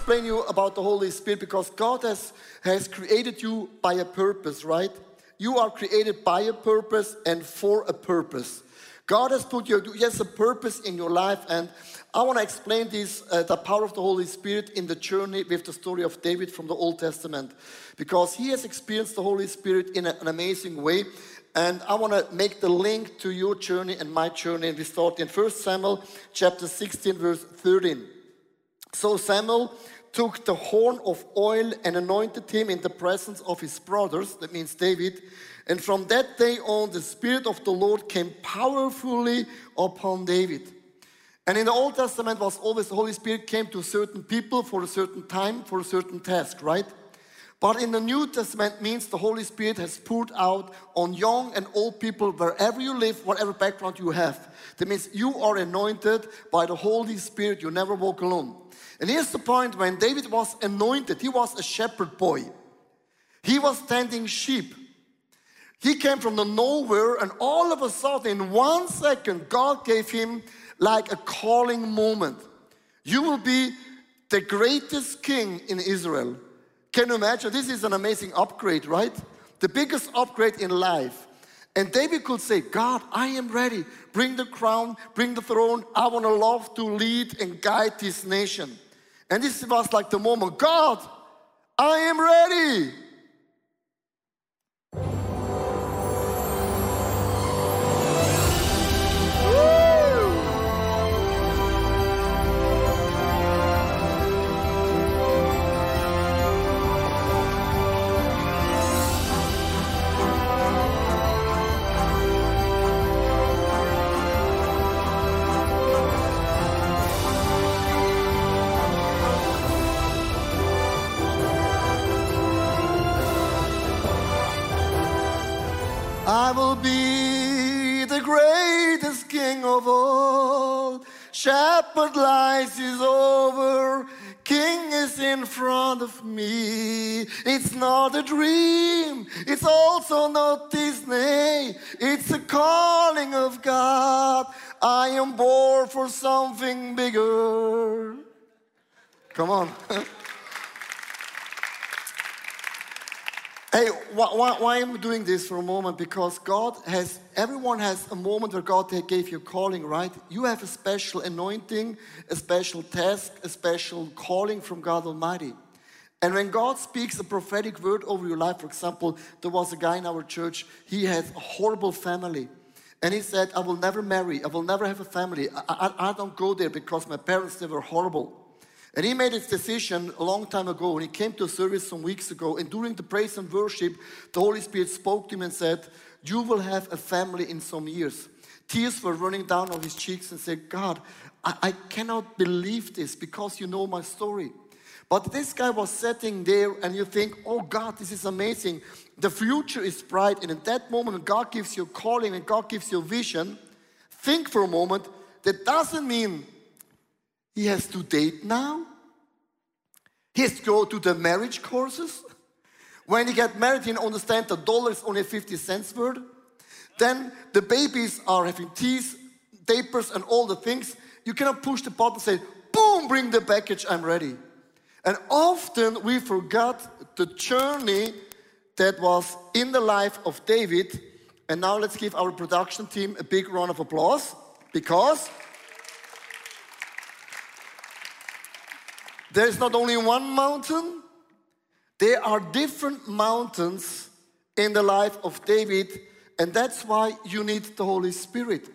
explain you about the Holy Spirit because God has, has created you by a purpose, right? You are created by a purpose and for a purpose. God has put you, yes, a purpose in your life, and I want to explain this, uh, the power of the Holy Spirit in the journey with the story of David from the Old Testament, because he has experienced the Holy Spirit in a, an amazing way. And I want to make the link to your journey and my journey. And we start in 1 Samuel chapter 16, verse 13. So Samuel took the horn of oil and anointed him in the presence of his brothers, that means David. And from that day on, the Spirit of the Lord came powerfully upon David. And in the Old Testament was always the Holy Spirit came to certain people for a certain time, for a certain task, right? But in the New Testament means the Holy Spirit has poured out on young and old people wherever you live, whatever background you have. That means you are anointed by the Holy Spirit. You never walk alone. And here's the point when David was anointed, he was a shepherd boy. He was tending sheep. He came from the nowhere, and all of a sudden, in one second, God gave him like a calling moment. You will be the greatest king in Israel. Can you imagine? This is an amazing upgrade, right? The biggest upgrade in life. And David could say, God, I am ready. Bring the crown, bring the throne. I want to love to lead and guide this nation. And this was like the moment God, I am ready. King of all. Shepherd lies is over, king is in front of me. It's not a dream, it's also not Disney. It's a calling of God. I am born for something bigger. Come on. Hey, why, why, am I doing this for a moment? Because God has, everyone has a moment where God gave you a calling, right? You have a special anointing, a special task, a special calling from God Almighty. And when God speaks a prophetic word over your life, for example, there was a guy in our church, he had a horrible family. And he said, I will never marry, I will never have a family. I, I, I don't go there because my parents, they were horrible. And he made his decision a long time ago, and he came to a service some weeks ago. And during the praise and worship, the Holy Spirit spoke to him and said, You will have a family in some years. Tears were running down on his cheeks and said, God, I, I cannot believe this because you know my story. But this guy was sitting there, and you think, Oh God, this is amazing. The future is bright. And in that moment, when God gives you a calling and God gives you a vision, think for a moment. That doesn't mean he has to date now. He has to go to the marriage courses. When he get married, he understand the dollar is only 50 cents worth. Then the babies are having teeth, diapers, and all the things. You cannot push the button and say, boom, bring the package, I'm ready. And often we forgot the journey that was in the life of David. And now let's give our production team a big round of applause because There's not only one mountain, there are different mountains in the life of David, and that's why you need the Holy Spirit.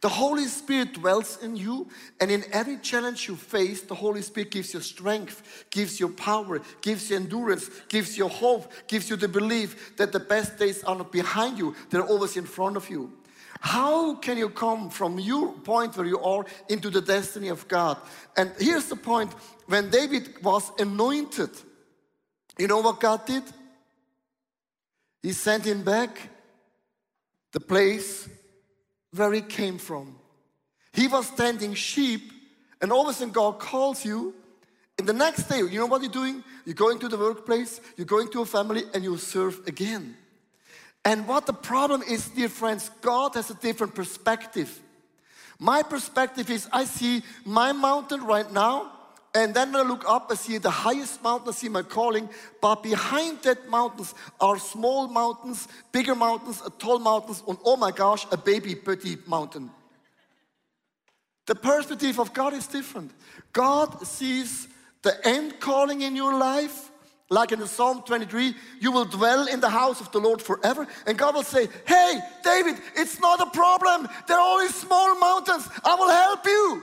The Holy Spirit dwells in you, and in every challenge you face, the Holy Spirit gives you strength, gives you power, gives you endurance, gives you hope, gives you the belief that the best days are not behind you, they're always in front of you. How can you come from your point where you are into the destiny of God? And here's the point when David was anointed, you know what God did? He sent him back the place where he came from. He was tending sheep, and all of a sudden God calls you. And the next day, you know what you're doing? You're going to the workplace, you're going to a family, and you serve again. And what the problem is, dear friends, God has a different perspective. My perspective is I see my mountain right now, And then I look up, I see the highest mountain, I see my calling. But behind that mountains are small mountains, bigger mountains, tall mountains, and oh my gosh, a baby petty mountain. The perspective of God is different. God sees the end calling in your life, like in the Psalm 23, you will dwell in the house of the Lord forever. And God will say, Hey, David, it's not a problem. There are only small mountains. I will help you.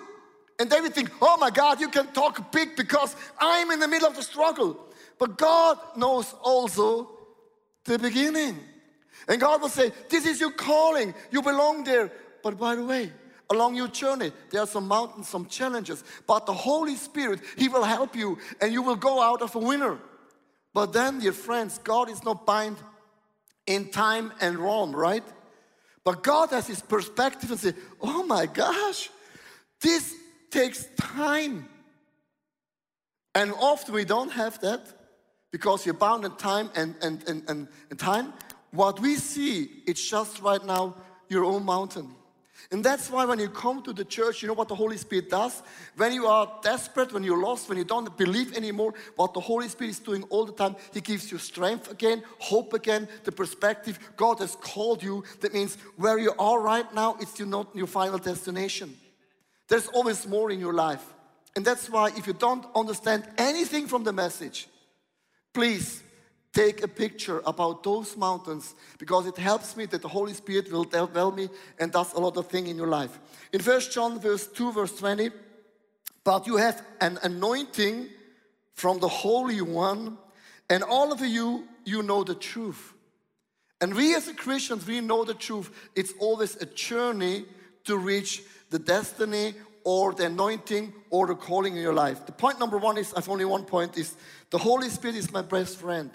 And David think, oh my God, you can talk big because I'm in the middle of the struggle. But God knows also the beginning. And God will say, this is your calling. You belong there. But by the way, along your journey, there are some mountains, some challenges. But the Holy Spirit, He will help you and you will go out of a winner. But then, dear friends, God is not bound in time and wrong, right? But God has His perspective and say, oh my gosh, this takes time. And often we don't have that because you're bound in time and, and, and, and, and time. What we see, it's just right now your own mountain. And that's why when you come to the church, you know what the Holy Spirit does? When you are desperate, when you're lost, when you don't believe anymore, what the Holy Spirit is doing all the time, He gives you strength again, hope again, the perspective. God has called you. That means where you are right now, it's not your final destination. There's always more in your life. And that's why if you don't understand anything from the message, please take a picture about those mountains because it helps me that the Holy Spirit will tell me and does a lot of things in your life. In First John verse 2 verse 20, but you have an anointing from the Holy One and all of you, you know the truth. And we as Christians, we know the truth. It's always a journey to reach the destiny or the anointing or the calling in your life. The point number one is, I've only one point, is the Holy Spirit is my best friend.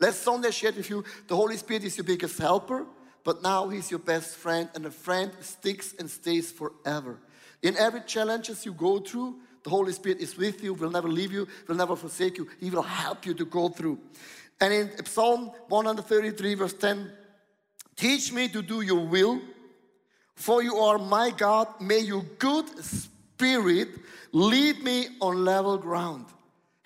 Last Sunday I with you, the Holy Spirit is your biggest helper, but now He's your best friend, and a friend sticks and stays forever. In every challenges you go through, the Holy Spirit is with you, will never leave you, will never forsake you. He will help you to go through. And in Psalm 133, verse 10, teach me to do your will for you are my God. May your good spirit lead me on level ground.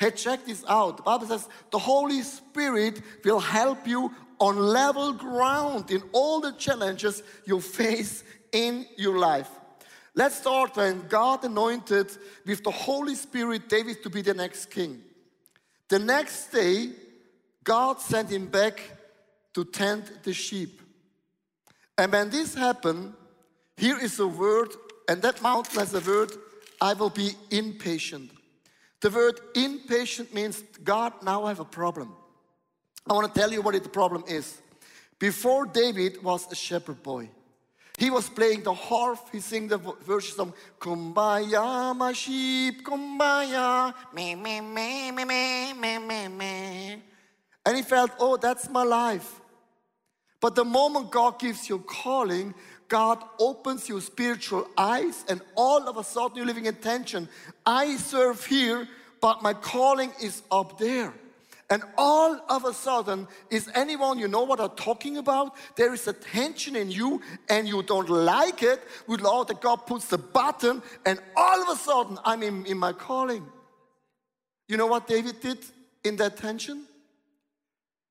Hey, check this out. The Bible says the Holy Spirit will help you on level ground in all the challenges you face in your life. Let's start when God anointed with the Holy Spirit David to be the next king. The next day, God sent him back to tend the sheep. And when this happened, here is a word, and that mountain has a word, I will be impatient. The word impatient means, God, now I have a problem. I want to tell you what the problem is. Before David was a shepherd boy. He was playing the harp, he sang the verses of Kumbaya, my sheep, Kumbaya, me, me, me, me, me, me, me, me. And he felt, oh, that's my life. But the moment God gives you calling, God opens your spiritual eyes, and all of a sudden you're living in tension. I serve here, but my calling is up there. And all of a sudden, is anyone, you know what I'm talking about? There is a tension in you and you don't like it. With Lord, that God puts the button, and all of a sudden, I'm in, in my calling. You know what David did in that tension?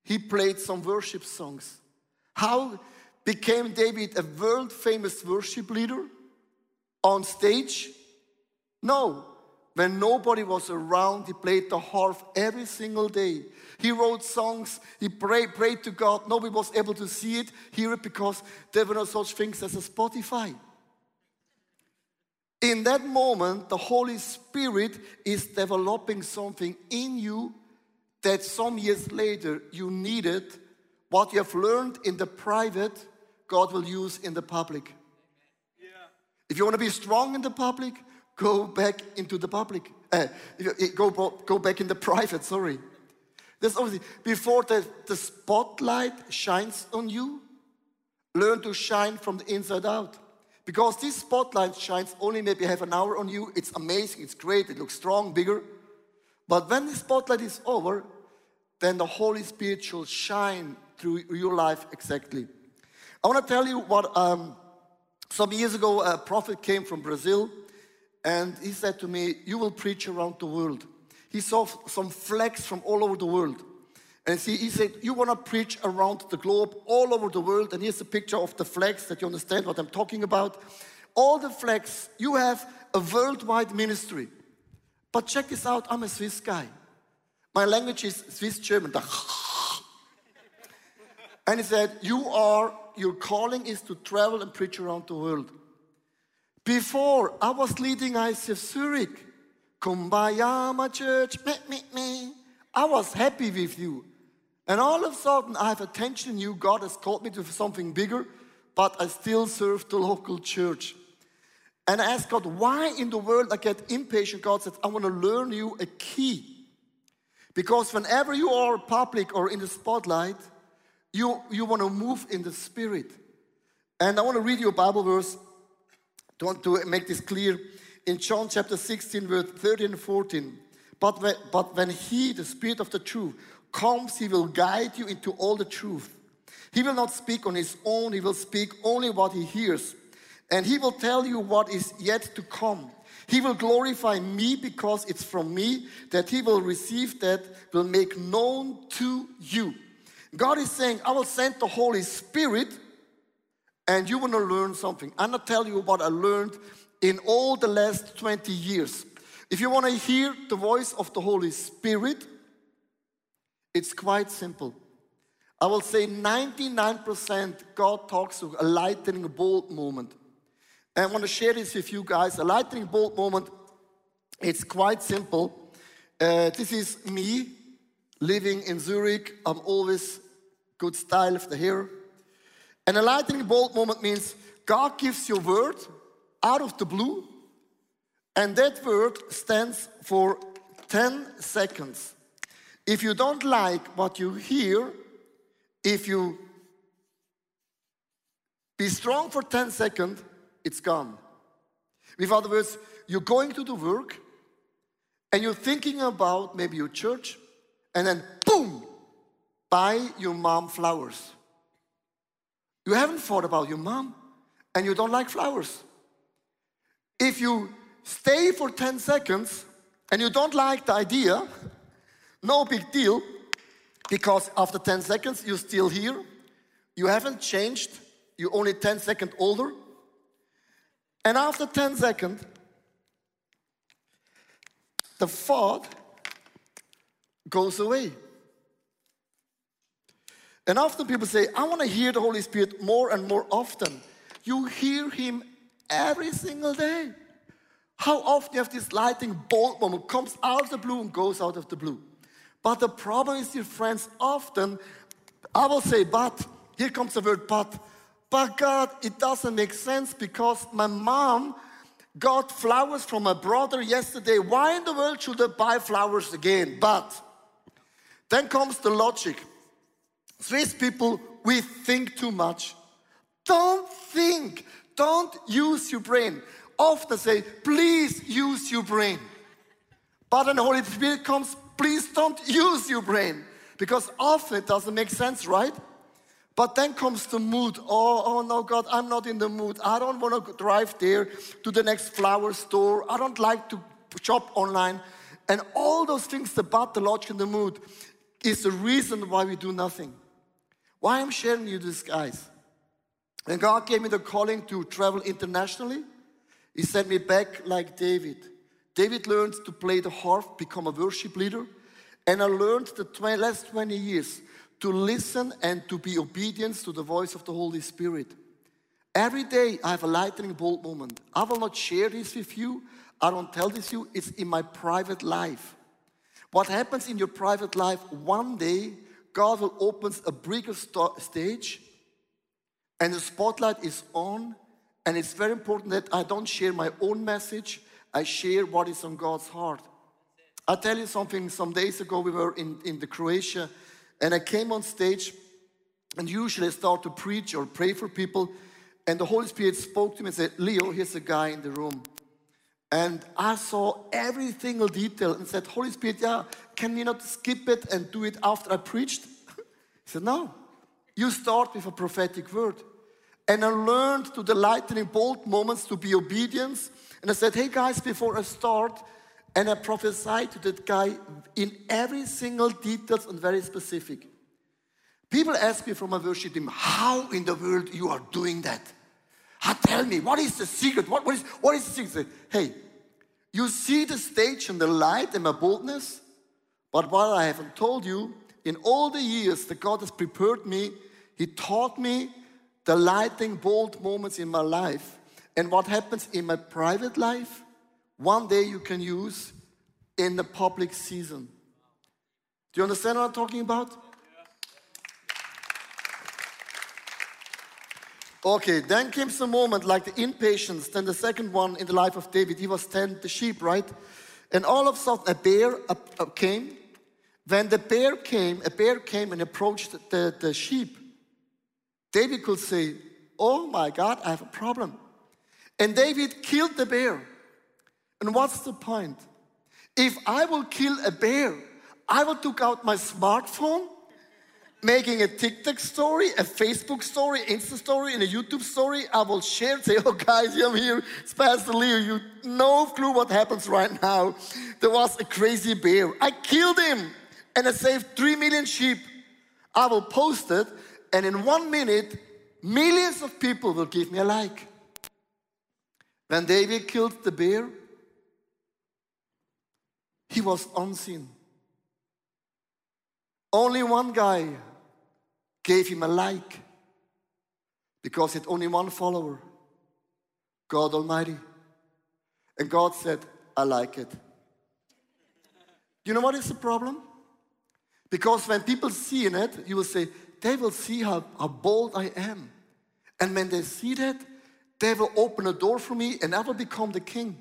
He played some worship songs. How became David a world famous worship leader on stage? No. When nobody was around, he played the harp every single day. He wrote songs, he prayed, prayed to God. Nobody was able to see it, hear it, because there were no such things as a Spotify. In that moment, the Holy Spirit is developing something in you that some years later you needed. What you have learned in the private, God will use in the public. Yeah. If you want to be strong in the public, go back into the public. Uh, go, go back in the private, sorry. There's obviously, before the, the spotlight shines on you, learn to shine from the inside out. Because this spotlight shines only maybe half an hour on you. It's amazing, it's great, it looks strong, bigger. But when the spotlight is over, then the Holy Spirit shall shine through your life exactly. I want to tell you what um, some years ago a prophet came from Brazil and he said to me, You will preach around the world. He saw some flags from all over the world. And see, he said, You want to preach around the globe, all over the world. And here's a picture of the flags that you understand what I'm talking about. All the flags, you have a worldwide ministry. But check this out I'm a Swiss guy. My language is Swiss German. and he said, You are, your calling is to travel and preach around the world. Before I was leading ICF Zurich, Kumbaya, my church, me, me, me. I was happy with you. And all of a sudden, I have attention you. God has called me to something bigger, but I still serve the local church. And I asked God, why in the world I get impatient? God said, I want to learn you a key. Because whenever you are public or in the spotlight, you, you want to move in the spirit. And I want to read you a Bible verse to, want to make this clear. In John chapter 16, verse 13 and 14. But when, but when He, the Spirit of the truth, comes, He will guide you into all the truth. He will not speak on His own, He will speak only what He hears. And He will tell you what is yet to come. He will glorify me because it's from me that He will receive that will make known to you. God is saying, I will send the Holy Spirit and you want to learn something. I'm going to tell you what I learned in all the last 20 years. If you want to hear the voice of the Holy Spirit, it's quite simple. I will say 99% God talks to a lightning bolt moment. And I want to share this with you guys. A lightning bolt moment, it's quite simple. Uh, this is me living in Zurich. I'm always good style of the hair. And a lightning bolt moment means God gives you a word out of the blue, and that word stands for 10 seconds. If you don't like what you hear, if you be strong for 10 seconds, it's gone. With other words, you're going to the work and you're thinking about maybe your church, and then boom, buy your mom flowers. You haven't thought about your mom and you don't like flowers. If you stay for 10 seconds and you don't like the idea, no big deal, because after 10 seconds you're still here, you haven't changed, you're only 10 seconds older. And after 10 seconds, the thought goes away. And often people say, I want to hear the Holy Spirit more and more often. You hear Him every single day. How often you have this lightning bolt moment comes out of the blue and goes out of the blue. But the problem is, dear friends, often I will say, but here comes the word but. But God, it doesn't make sense because my mom got flowers from my brother yesterday. Why in the world should I buy flowers again? But then comes the logic. Swiss people, we think too much. Don't think. Don't use your brain. Often say, please use your brain. But when the Holy Spirit comes, please don't use your brain. Because often it doesn't make sense, right? But then comes the mood. Oh, oh no, God, I'm not in the mood. I don't want to drive there to the next flower store. I don't like to shop online. And all those things about the logic and the mood is the reason why we do nothing. Why I'm sharing you this, guys. When God gave me the calling to travel internationally, He sent me back like David. David learned to play the harp, become a worship leader, and I learned the last 20 years to listen and to be obedient to the voice of the Holy Spirit. Every day I have a lightning bolt moment. I will not share this with you. I don't tell this to you. It's in my private life. What happens in your private life one day God will open a bigger stage and the spotlight is on. And it's very important that I don't share my own message, I share what is on God's heart. I'll tell you something. Some days ago, we were in, in the Croatia, and I came on stage, and usually I start to preach or pray for people. And the Holy Spirit spoke to me and said, Leo, here's a guy in the room. And I saw every single detail and said, Holy Spirit, yeah, can we not skip it and do it after I preached? he said, No. You start with a prophetic word. And I learned to the lightning bolt moments to be obedience. And I said, hey guys, before I start, and I prophesied to that guy in every single details and very specific. People ask me from my worship team, how in the world you are doing that? How, tell me, what is the secret? What, what, is, what is the secret? Hey, you see the stage and the light and my boldness, but what I haven't told you, in all the years that God has prepared me, He taught me the lightning bold moments in my life. And what happens in my private life, one day you can use in the public season. Do you understand what I'm talking about? Okay, then came some moment like the impatience. Then the second one in the life of David, he was tend the sheep, right? And all of a sudden, a bear came. When the bear came, a bear came and approached the, the sheep. David could say, Oh my God, I have a problem. And David killed the bear. And what's the point? If I will kill a bear, I will take out my smartphone, making a TikTok story, a Facebook story, Insta story, and a YouTube story. I will share, say, oh guys, I'm here, it's Pastor Leo. You no clue what happens right now. There was a crazy bear. I killed him and I saved three million sheep. I will post it, and in one minute, millions of people will give me a like. When David killed the bear, he was unseen. Only one guy gave him a like because he had only one follower God Almighty. And God said, I like it. You know what is the problem? Because when people see in it, you will say, they will see how, how bold I am. And when they see that, they will open a door for me and I will become the king.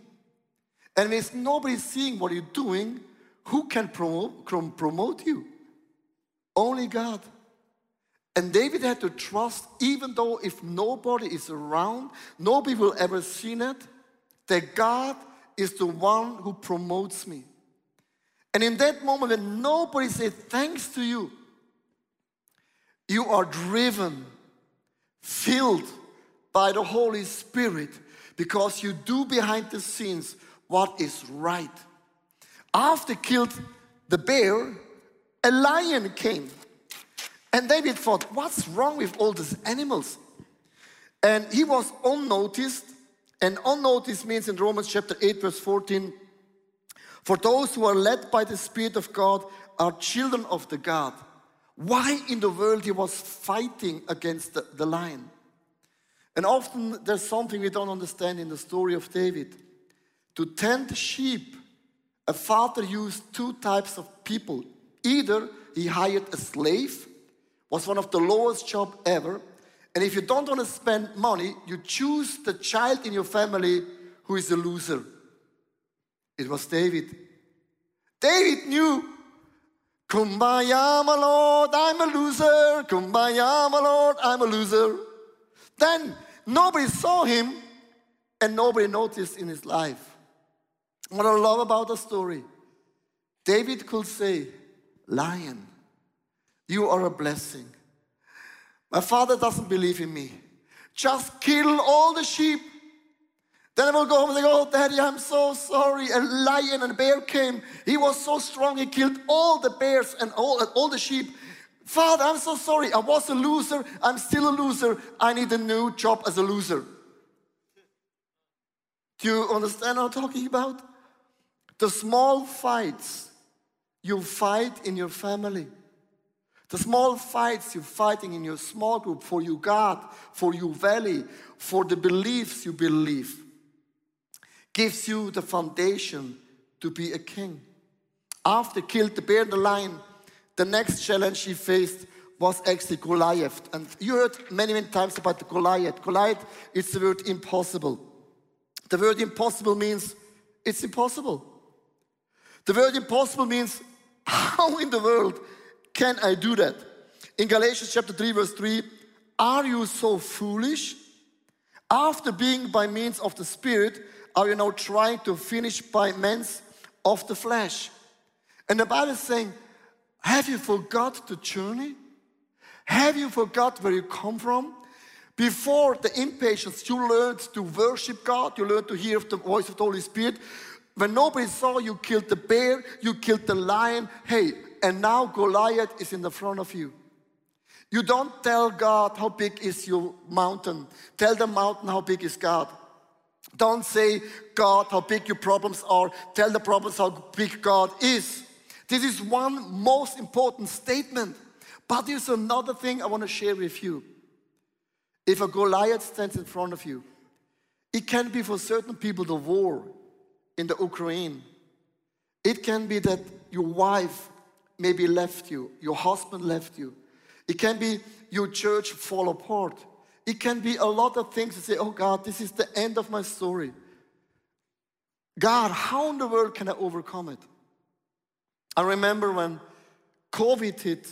And if nobody seeing what you're doing, who can promote, promote you? Only God. And David had to trust, even though if nobody is around, nobody will ever see it, that God is the one who promotes me. And in that moment, when nobody said thanks to you, you are driven, filled by the Holy Spirit because you do behind the scenes what is right. After killed the bear, a lion came. And David thought, what's wrong with all these animals? And he was unnoticed. And unnoticed means in Romans chapter 8, verse 14, for those who are led by the Spirit of God are children of the God. Why in the world he was fighting against the, the lion? And often there's something we don't understand in the story of David. To tend sheep, a father used two types of people. Either he hired a slave, was one of the lowest job ever, and if you don't want to spend money, you choose the child in your family who is a loser. It was David. David knew, Kumbaya, my Lord, I'm a loser. Kumbaya, my Lord, I'm a loser. Then nobody saw him and nobody noticed in his life. What I love about the story, David could say, Lion, you are a blessing. My father doesn't believe in me. Just kill all the sheep. Then will go home and say, Oh, daddy, I'm so sorry. A lion and a bear came. He was so strong, he killed all the bears and all, all the sheep. Father, I'm so sorry. I was a loser. I'm still a loser. I need a new job as a loser. Do you understand what I'm talking about? The small fights you fight in your family. The small fights you're fighting in your small group for your God, for your valley, for the beliefs you believe, gives you the foundation to be a king. After killed the bear and the lion, the next challenge he faced was actually Goliath. And you heard many, many times about the Goliath. Goliath is the word impossible. The word impossible means it's impossible. The word impossible means, how in the world can I do that? In Galatians chapter 3, verse 3, are you so foolish? After being by means of the Spirit, are you now trying to finish by means of the flesh? And the Bible is saying, have you forgot the journey? Have you forgot where you come from? Before the impatience, you learned to worship God, you learned to hear the voice of the Holy Spirit. When nobody saw you killed the bear, you killed the lion. Hey, and now Goliath is in the front of you. You don't tell God how big is your mountain. Tell the mountain how big is God. Don't say, God, how big your problems are. Tell the problems how big God is. This is one most important statement. But there's another thing I want to share with you. If a Goliath stands in front of you, it can be for certain people the war in the Ukraine. It can be that your wife maybe left you, your husband left you. It can be your church fall apart. It can be a lot of things to say, oh God, this is the end of my story. God, how in the world can I overcome it? I remember when COVID hit,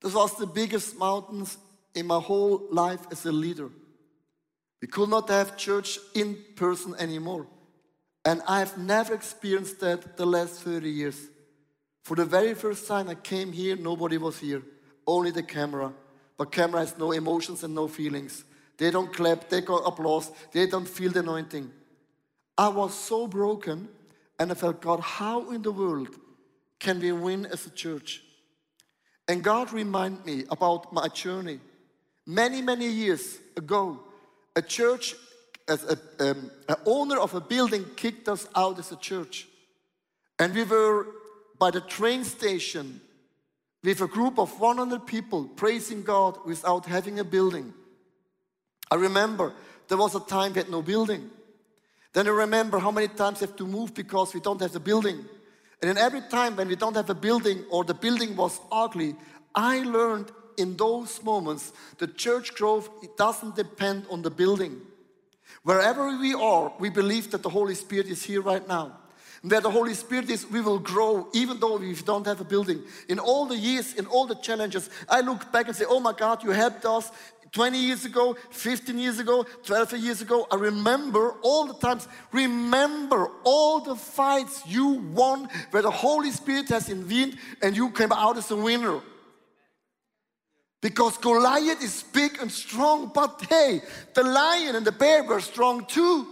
this was the biggest mountains in my whole life as a leader. We could not have church in person anymore. And I've never experienced that the last 30 years. For the very first time I came here, nobody was here, only the camera. But camera has no emotions and no feelings. They don't clap, they got applause, they don't feel the anointing. I was so broken and I felt, God, how in the world can we win as a church? And God reminded me about my journey. Many, many years ago, a church, as a, um, an owner of a building kicked us out as a church. And we were by the train station with a group of 100 people praising God without having a building. I remember there was a time we had no building. Then I remember how many times we have to move because we don't have the building. And then every time when we don't have a building or the building was ugly, I learned in those moments the church growth it doesn't depend on the building. Wherever we are, we believe that the Holy Spirit is here right now where the Holy Spirit is, we will grow even though we don't have a building. In all the years, in all the challenges, I look back and say, Oh my God, you helped us 20 years ago, 15 years ago, 12 years ago. I remember all the times, remember all the fights you won where the Holy Spirit has intervened and you came out as a winner. Because Goliath is big and strong, but hey, the lion and the bear were strong too.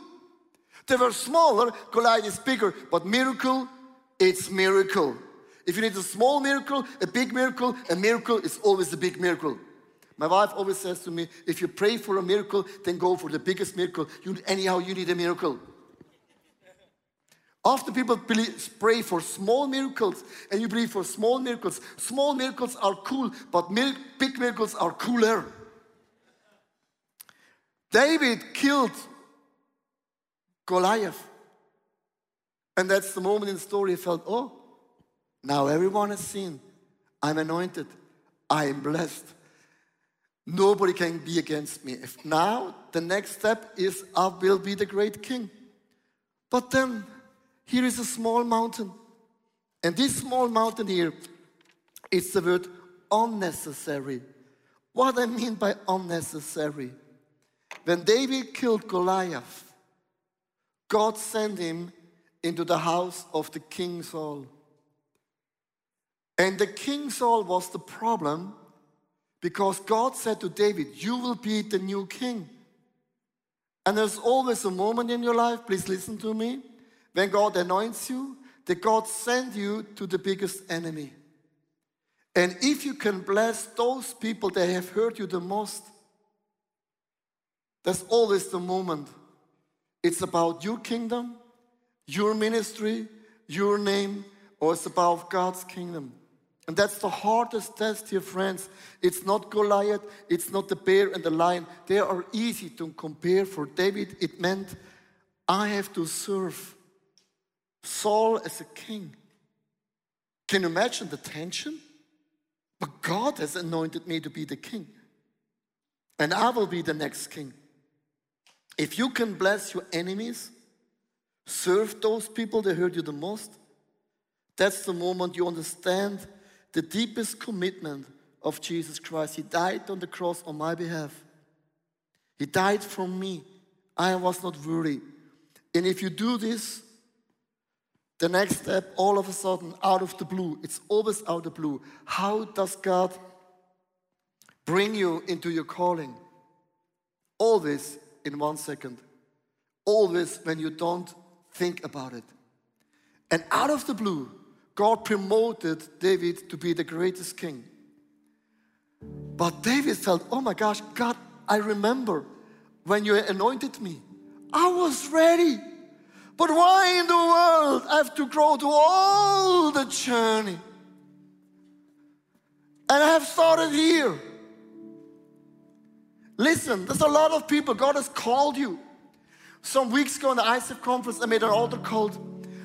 They were smaller, Goliath is bigger, but miracle, it's miracle. If you need a small miracle, a big miracle, a miracle is always a big miracle. My wife always says to me, if you pray for a miracle, then go for the biggest miracle. You, anyhow, you need a miracle. Often people pray for small miracles, and you believe for small miracles. Small miracles are cool, but big miracles are cooler. David killed Goliath. And that's the moment in the story I felt, oh, now everyone has seen. I'm anointed. I am blessed. Nobody can be against me. If now the next step is I will be the great king. But then here is a small mountain. And this small mountain here is the word unnecessary. What I mean by unnecessary. When David killed Goliath, God sent him into the house of the King Saul. And the King Saul was the problem because God said to David, You will be the new king. And there's always a moment in your life, please listen to me, when God anoints you, that God sends you to the biggest enemy. And if you can bless those people that have hurt you the most, that's always the moment it's about your kingdom, your ministry, your name, or it's about God's kingdom. And that's the hardest test, dear friends. It's not Goliath, it's not the bear and the lion. They are easy to compare. For David, it meant I have to serve Saul as a king. Can you imagine the tension? But God has anointed me to be the king. And I will be the next king. If you can bless your enemies, serve those people that hurt you the most, that's the moment you understand the deepest commitment of Jesus Christ. He died on the cross on my behalf. He died for me. I was not worthy. And if you do this, the next step, all of a sudden, out of the blue, it's always out of the blue. How does God bring you into your calling? Always in one second. Always when you don't think about it. And out of the blue, God promoted David to be the greatest king. But David felt, oh my gosh, God, I remember when you anointed me. I was ready. But why in the world I have to go through all the journey? And I have started here. Listen, there's a lot of people, God has called you. Some weeks ago in the ICF conference, I made an altar call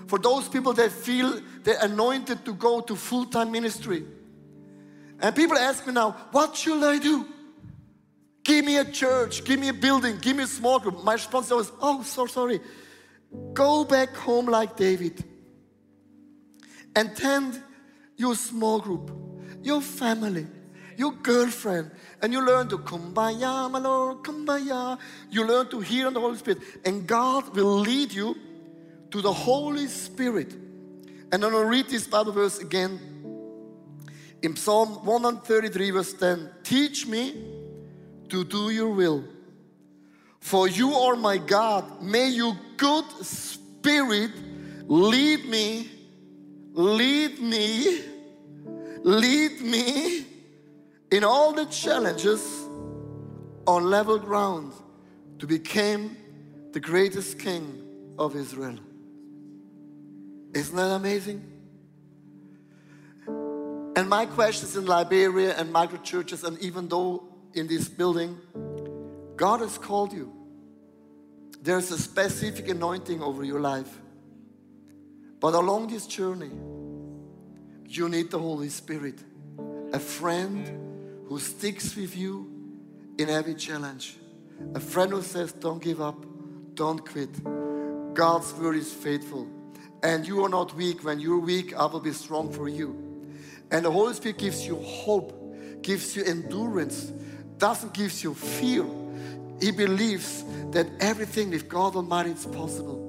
for those people that feel they're anointed to go to full time ministry. And people ask me now, what should I do? Give me a church, give me a building, give me a small group. My response was, oh, so sorry. Go back home like David and tend your small group, your family, your girlfriend, and you learn to kumbaya, my Lord, kumbaya. You learn to hear on the Holy Spirit, and God will lead you to the Holy Spirit. And I'm going to read this Bible verse again in Psalm 133, verse 10. Teach me to do your will, for you are my God. May your good spirit lead me, lead me, lead me in all the challenges on level ground to become the greatest king of Israel. Isn't that amazing? And my questions in Liberia and micro churches, and even though in this building, God has called you. There's a specific anointing over your life. But along this journey, you need the Holy Spirit, a friend who sticks with you in every challenge. A friend who says, Don't give up, don't quit. God's word is faithful. And you are not weak. When you're weak, I will be strong for you. And the Holy Spirit gives you hope, gives you endurance, doesn't give you fear. He believes that everything with God Almighty is possible.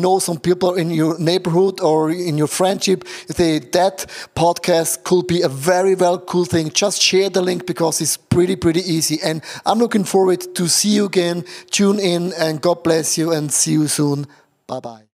know some people in your neighborhood or in your friendship, say that podcast could be a very, very cool thing. Just share the link because it's pretty, pretty easy. And I'm looking forward to see you again. Tune in and God bless you and see you soon. Bye bye.